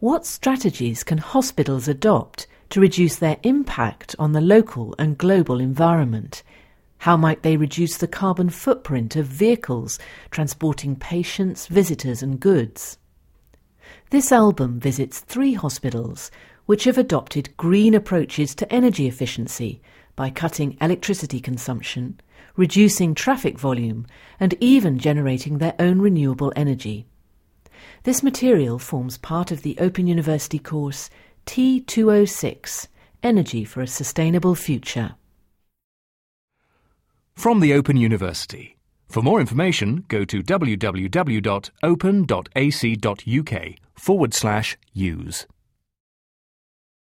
What strategies can hospitals adopt to reduce their impact on the local and global environment? How might they reduce the carbon footprint of vehicles transporting patients, visitors, and goods? This album visits three hospitals which have adopted green approaches to energy efficiency by cutting electricity consumption, reducing traffic volume, and even generating their own renewable energy. This material forms part of the Open University course T206 Energy for a Sustainable Future. From the Open University. For more information, go to www.open.ac.uk forward slash use.